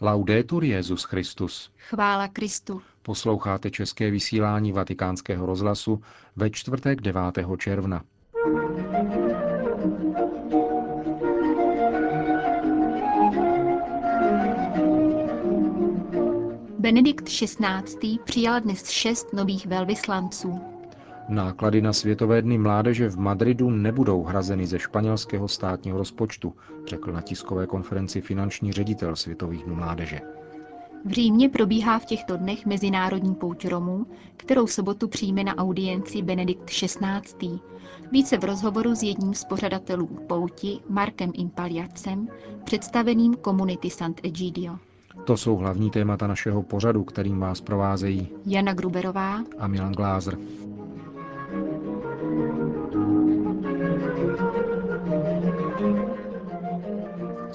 Laudetur Jezus Christus. Chvála Kristu. Posloucháte české vysílání Vatikánského rozhlasu ve čtvrtek 9. června. Benedikt XVI. přijal dnes šest nových velvyslanců. Náklady na Světové dny mládeže v Madridu nebudou hrazeny ze španělského státního rozpočtu, řekl na tiskové konferenci finanční ředitel Světových dnů mládeže. V Římě probíhá v těchto dnech Mezinárodní pouť Romů, kterou sobotu přijme na audienci Benedikt XVI. Více v rozhovoru s jedním z pořadatelů pouti, Markem Impaliacem, představeným komunity Sant'Egidio. To jsou hlavní témata našeho pořadu, kterým vás provázejí Jana Gruberová a Milan Glázer.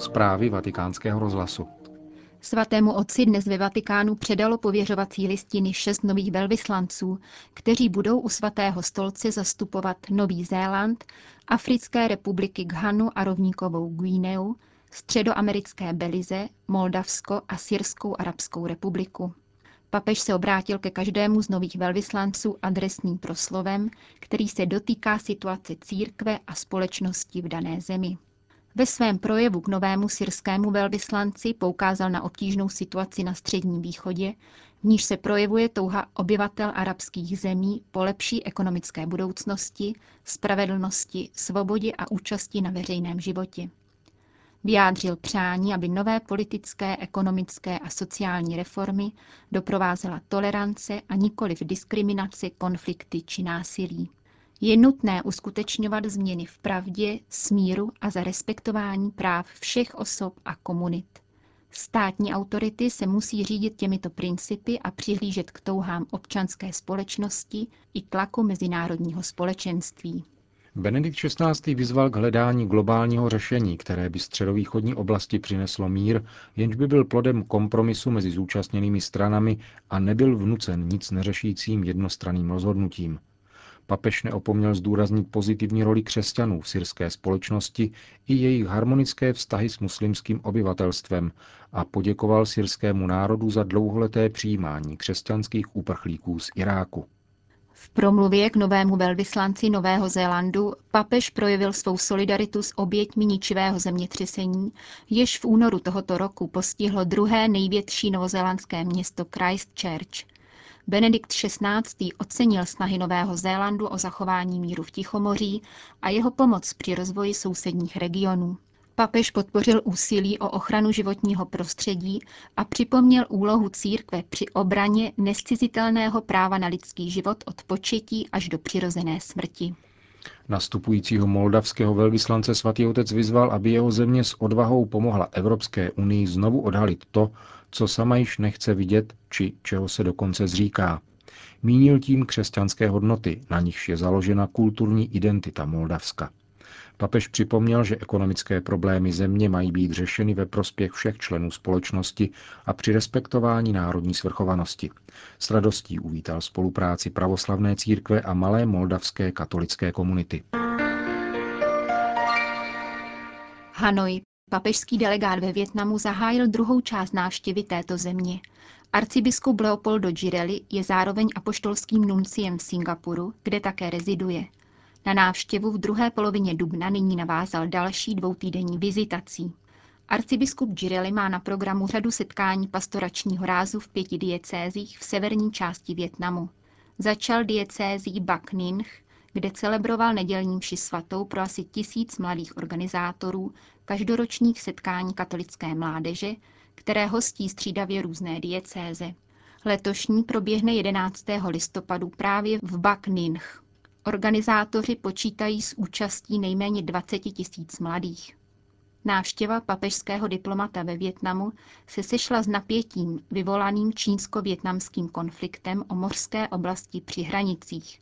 Zprávy vatikánského rozhlasu. Svatému otci dnes ve Vatikánu předalo pověřovací listiny šest nových velvyslanců, kteří budou u svatého stolce zastupovat Nový Zéland, Africké republiky Ghanu a rovníkovou Guineu, středoamerické Belize, Moldavsko a Syrskou arabskou republiku. Papež se obrátil ke každému z nových velvyslanců adresním proslovem, který se dotýká situace církve a společnosti v dané zemi. Ve svém projevu k novému syrskému velvyslanci poukázal na obtížnou situaci na Středním východě, v níž se projevuje touha obyvatel arabských zemí po lepší ekonomické budoucnosti, spravedlnosti, svobodě a účasti na veřejném životě. Vyjádřil přání, aby nové politické, ekonomické a sociální reformy doprovázela tolerance a nikoli v diskriminaci, konflikty či násilí. Je nutné uskutečňovat změny v pravdě, smíru a za respektování práv všech osob a komunit. Státní autority se musí řídit těmito principy a přihlížet k touhám občanské společnosti i tlaku mezinárodního společenství. Benedikt XVI. vyzval k hledání globálního řešení, které by středovýchodní oblasti přineslo mír, jenž by byl plodem kompromisu mezi zúčastněnými stranami a nebyl vnucen nic neřešícím jednostranným rozhodnutím. Papež neopomněl zdůraznit pozitivní roli křesťanů v syrské společnosti i jejich harmonické vztahy s muslimským obyvatelstvem a poděkoval syrskému národu za dlouholeté přijímání křesťanských uprchlíků z Iráku. V promluvě k novému velvyslanci Nového Zélandu papež projevil svou solidaritu s oběťmi ničivého zemětřesení, jež v únoru tohoto roku postihlo druhé největší novozélandské město Christchurch. Benedikt XVI. ocenil snahy Nového Zélandu o zachování míru v Tichomoří a jeho pomoc při rozvoji sousedních regionů. Papež podpořil úsilí o ochranu životního prostředí a připomněl úlohu církve při obraně nescizitelného práva na lidský život od početí až do přirozené smrti. Nastupujícího moldavského velvyslance svatý otec vyzval, aby jeho země s odvahou pomohla Evropské unii znovu odhalit to, co sama již nechce vidět, či čeho se dokonce zříká. Mínil tím křesťanské hodnoty, na nichž je založena kulturní identita Moldavska. Papež připomněl, že ekonomické problémy země mají být řešeny ve prospěch všech členů společnosti a při respektování národní svrchovanosti. S radostí uvítal spolupráci pravoslavné církve a malé moldavské katolické komunity. Hanoj. Papežský delegát ve Větnamu zahájil druhou část návštěvy této země. Arcibiskup Leopoldo Girelli je zároveň apoštolským nunciem v Singapuru, kde také reziduje. Na návštěvu v druhé polovině dubna nyní navázal další dvoutýdenní vizitací. Arcibiskup Girelli má na programu řadu setkání pastoračního rázu v pěti diecézích v severní části Větnamu. Začal diecézí Bak Ninh, kde celebroval nedělní mši svatou pro asi tisíc mladých organizátorů každoročních setkání katolické mládeže, které hostí střídavě různé diecéze. Letošní proběhne 11. listopadu právě v Bak Ninh. Organizátoři počítají s účastí nejméně 20 tisíc mladých. Návštěva papežského diplomata ve Větnamu se sešla s napětím vyvolaným čínsko-větnamským konfliktem o mořské oblasti při hranicích.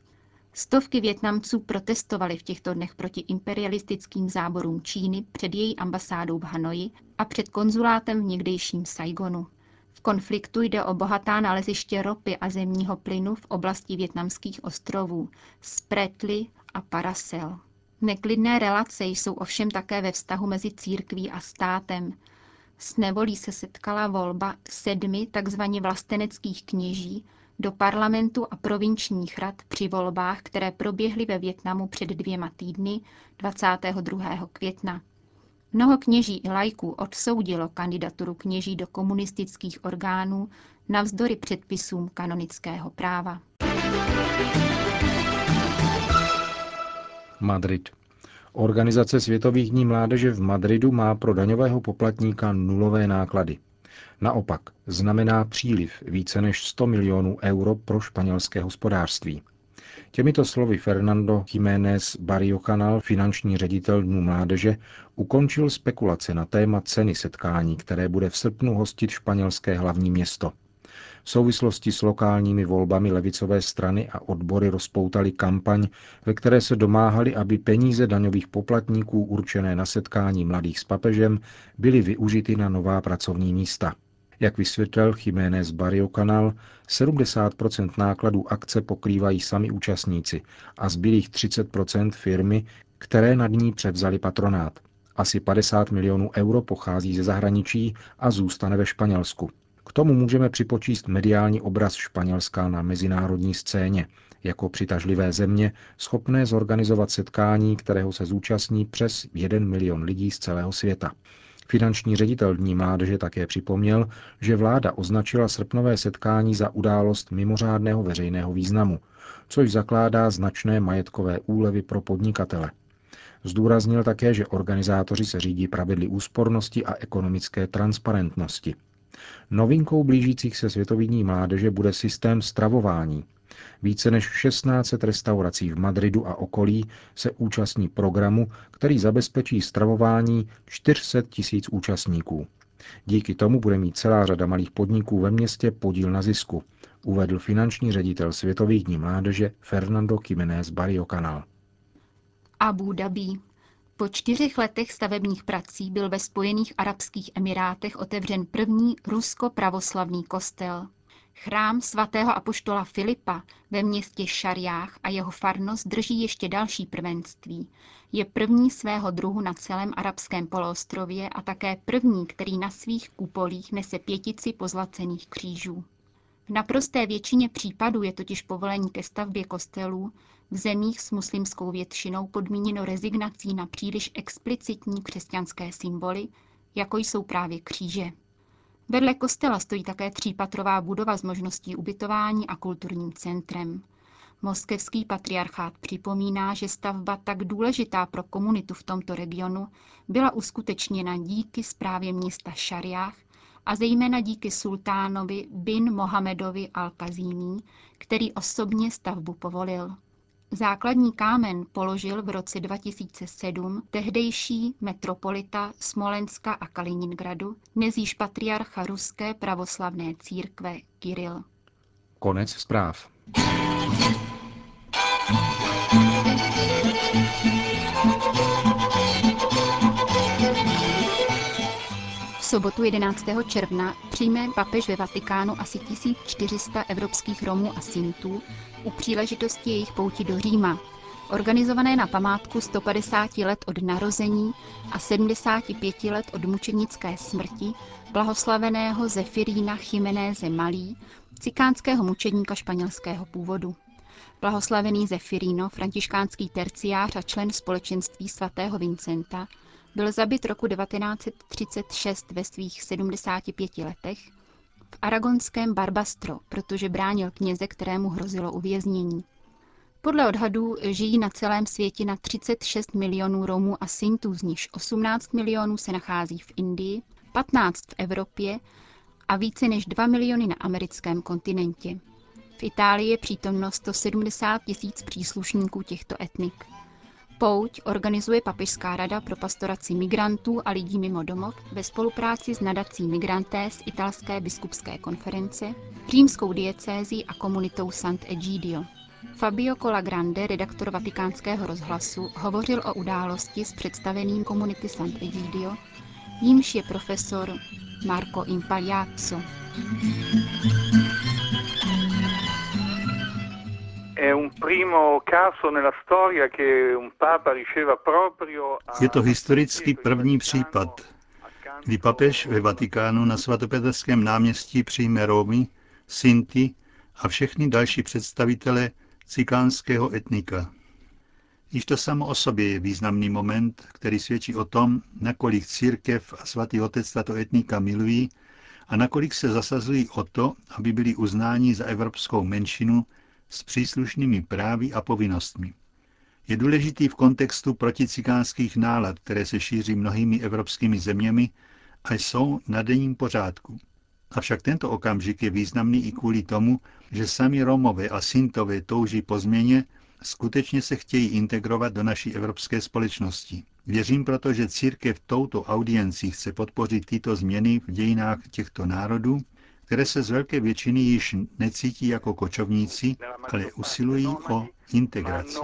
Stovky Větnamců protestovali v těchto dnech proti imperialistickým záborům Číny před její ambasádou v Hanoji a před konzulátem v někdejším Saigonu. V konfliktu jde o bohatá naleziště ropy a zemního plynu v oblasti větnamských ostrovů Spretly a Paracel. Neklidné relace jsou ovšem také ve vztahu mezi církví a státem. S nevolí se setkala volba sedmi takzvaně vlasteneckých kněží do parlamentu a provinčních rad při volbách, které proběhly ve Větnamu před dvěma týdny 22. května. Mnoho kněží i lajků odsoudilo kandidaturu kněží do komunistických orgánů navzdory předpisům kanonického práva. Madrid. Organizace Světových dní mládeže v Madridu má pro daňového poplatníka nulové náklady. Naopak znamená příliv více než 100 milionů euro pro španělské hospodářství. Těmito slovy Fernando Jiménez Barrio Canal, finanční ředitel Dnů mládeže, ukončil spekulace na téma ceny setkání, které bude v srpnu hostit španělské hlavní město. V souvislosti s lokálními volbami levicové strany a odbory rozpoutali kampaň, ve které se domáhali, aby peníze daňových poplatníků určené na setkání mladých s papežem byly využity na nová pracovní místa. Jak vysvětlil Jiménez Barrio Canal, 70% nákladů akce pokrývají sami účastníci a zbylých 30% firmy, které nad ní převzali patronát. Asi 50 milionů euro pochází ze zahraničí a zůstane ve Španělsku. K tomu můžeme připočíst mediální obraz Španělska na mezinárodní scéně, jako přitažlivé země, schopné zorganizovat setkání, kterého se zúčastní přes 1 milion lidí z celého světa. Finanční ředitel Dní mládeže také připomněl, že vláda označila srpnové setkání za událost mimořádného veřejného významu, což zakládá značné majetkové úlevy pro podnikatele. Zdůraznil také, že organizátoři se řídí pravidly úspornosti a ekonomické transparentnosti. Novinkou blížících se Světových dní mládeže bude systém stravování. Více než 16 restaurací v Madridu a okolí se účastní programu, který zabezpečí stravování 400 tisíc účastníků. Díky tomu bude mít celá řada malých podniků ve městě podíl na zisku, uvedl finanční ředitel Světových dní mládeže Fernando Jiménez Barrio Canal. Abu Dhabi. Po čtyřech letech stavebních prací byl ve Spojených Arabských Emirátech otevřen první rusko-pravoslavný kostel. Chrám svatého apoštola Filipa ve městě Šariách a jeho farnost drží ještě další prvenství. Je první svého druhu na celém arabském poloostrově a také první, který na svých kupolích nese pětici pozlacených křížů. V naprosté většině případů je totiž povolení ke stavbě kostelů v zemích s muslimskou většinou podmíněno rezignací na příliš explicitní křesťanské symboly, jako jsou právě kříže. Vedle kostela stojí také třípatrová budova s možností ubytování a kulturním centrem. Moskevský patriarchát připomíná, že stavba tak důležitá pro komunitu v tomto regionu byla uskutečněna díky zprávě města Šariách a zejména díky sultánovi bin Mohamedovi al-Kazímí, který osobně stavbu povolil. Základní kámen položil v roce 2007 tehdejší metropolita Smolenska a Kaliningradu, nezíž patriarcha Ruské pravoslavné církve Kiril. Konec zpráv. Sobotu 11. června přijme papež ve Vatikánu asi 1400 evropských Romů a Sintů u příležitosti jejich pouti do Říma, organizované na památku 150 let od narození a 75 let od mučenické smrti blahoslaveného Zefirína Chimenéze Malí, cikánského mučedníka španělského původu. Blahoslavený Zefirino, františkánský terciář a člen společenství svatého Vincenta, byl zabit roku 1936 ve svých 75 letech v aragonském Barbastro, protože bránil kněze, kterému hrozilo uvěznění. Podle odhadů žijí na celém světě na 36 milionů Romů a Sintů, z nichž 18 milionů se nachází v Indii, 15 v Evropě a více než 2 miliony na americkém kontinentě. V Itálii je přítomno 170 tisíc příslušníků těchto etnik. Pouť organizuje Papežská rada pro pastoraci migrantů a lidí mimo domov ve spolupráci s nadací Migranté z italské biskupské konference, římskou diecézí a komunitou Sant'Egidio. Fabio Colagrande, redaktor vatikánského rozhlasu, hovořil o události s představeným komunity Sant'Egidio, jímž je profesor Marco Impagliazzo. Je to historicky první případ, kdy papež ve Vatikánu na svatopetrském náměstí přijme Romy, Sinti a všechny další představitele cikánského etnika. Již to samo o sobě je významný moment, který svědčí o tom, nakolik církev a svatý otec tato etnika milují a nakolik se zasazují o to, aby byli uznáni za evropskou menšinu s příslušnými právy a povinnostmi. Je důležitý v kontextu proticikánských nálad, které se šíří mnohými evropskými zeměmi a jsou na denním pořádku. Avšak tento okamžik je významný i kvůli tomu, že sami Romové a Sintové touží po změně, skutečně se chtějí integrovat do naší evropské společnosti. Věřím proto, že církev touto audiencí chce podpořit tyto změny v dějinách těchto národů, které se z velké většiny již necítí jako kočovníci, ale usilují o integraci.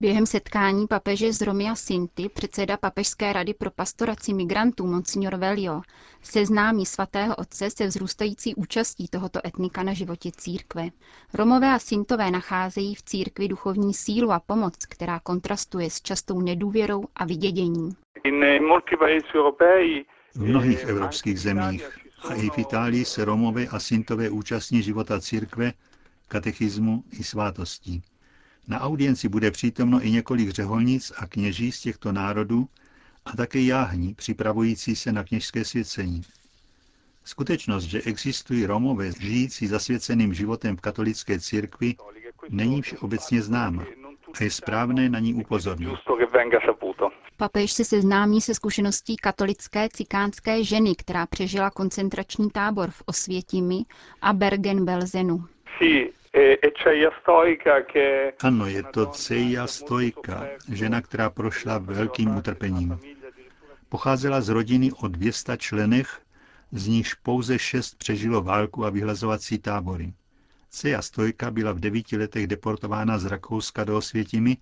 Během setkání papeže z Romia Sinti předseda Papežské rady pro pastoraci migrantů Monsignor Velio seznámí svatého otce se vzrůstající účastí tohoto etnika na životě církve. Romové a Sintové nacházejí v církvi duchovní sílu a pomoc, která kontrastuje s častou nedůvěrou a vyděděním. V mnohých evropských zemích a i v Itálii se Romové a Sintové účastní života církve, katechismu i svátostí. Na audienci bude přítomno i několik řeholnic a kněží z těchto národů a také jáhní připravující se na kněžské svěcení. Skutečnost, že existují Romové žijící zasvěceným životem v katolické církvi, není všeobecně známa a je správné na ní upozornit. Papež se seznámí se zkušeností katolické cikánské ženy, která přežila koncentrační tábor v Osvětimi a Bergen-Belsenu. Ano, je to Ceja Stojka, žena, která prošla velkým utrpením. Pocházela z rodiny o 200 členech, z nichž pouze šest přežilo válku a vyhlazovací tábory. Ceja Stojka byla v devíti letech deportována z Rakouska do Osvětimi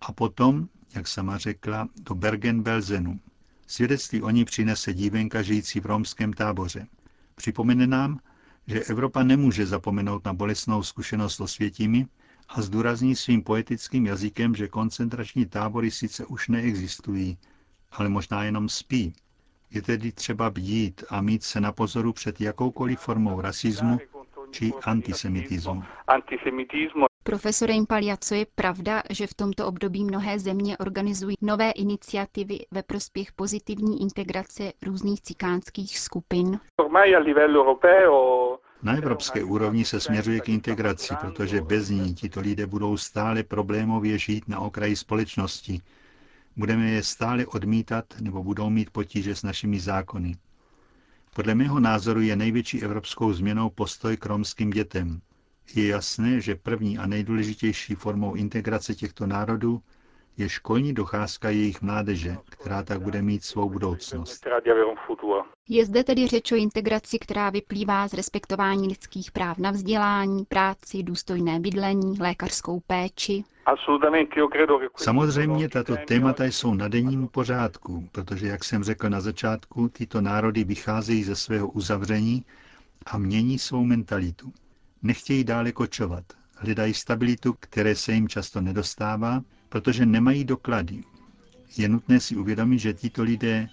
a potom, jak sama řekla, do Bergen-Belsenu. Svědectví o ní přinese dívenka žijící v romském táboře. Připomene nám, že Evropa nemůže zapomenout na bolestnou zkušenost s světími a zdůrazní svým poetickým jazykem, že koncentrační tábory sice už neexistují, ale možná jenom spí. Je tedy třeba bdít a mít se na pozoru před jakoukoliv formou rasismu či antisemitismu. Profesore Impaliaco, je pravda, že v tomto období mnohé země organizují nové iniciativy ve prospěch pozitivní integrace různých cikánských skupin? Na evropské úrovni se směřuje k integraci, protože bez ní tito lidé budou stále problémově žít na okraji společnosti. Budeme je stále odmítat nebo budou mít potíže s našimi zákony. Podle mého názoru je největší evropskou změnou postoj k romským dětem. Je jasné, že první a nejdůležitější formou integrace těchto národů je školní docházka jejich mládeže, která tak bude mít svou budoucnost. Je zde tedy řeč o integraci, která vyplývá z respektování lidských práv na vzdělání, práci, důstojné bydlení, lékařskou péči. Samozřejmě tato témata jsou na denním pořádku, protože, jak jsem řekl na začátku, tyto národy vycházejí ze svého uzavření a mění svou mentalitu. Nechtějí dále kočovat, hledají stabilitu, které se jim často nedostává, protože nemají doklady. Je nutné si uvědomit, že tito lidé,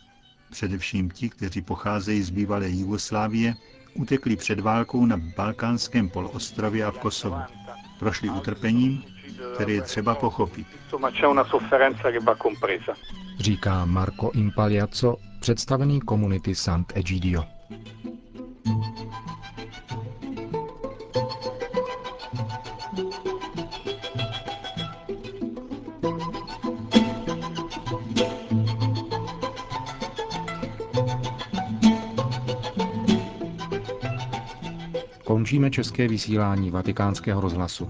především ti, kteří pocházejí z bývalé Jugoslávie, utekli před válkou na Balkánském poloostrově a v Kosovu. Prošli utrpením, které je třeba pochopit. Říká Marco Impaliaco, představený komunity Sant'Egidio. Končíme české vysílání vatikánského rozhlasu.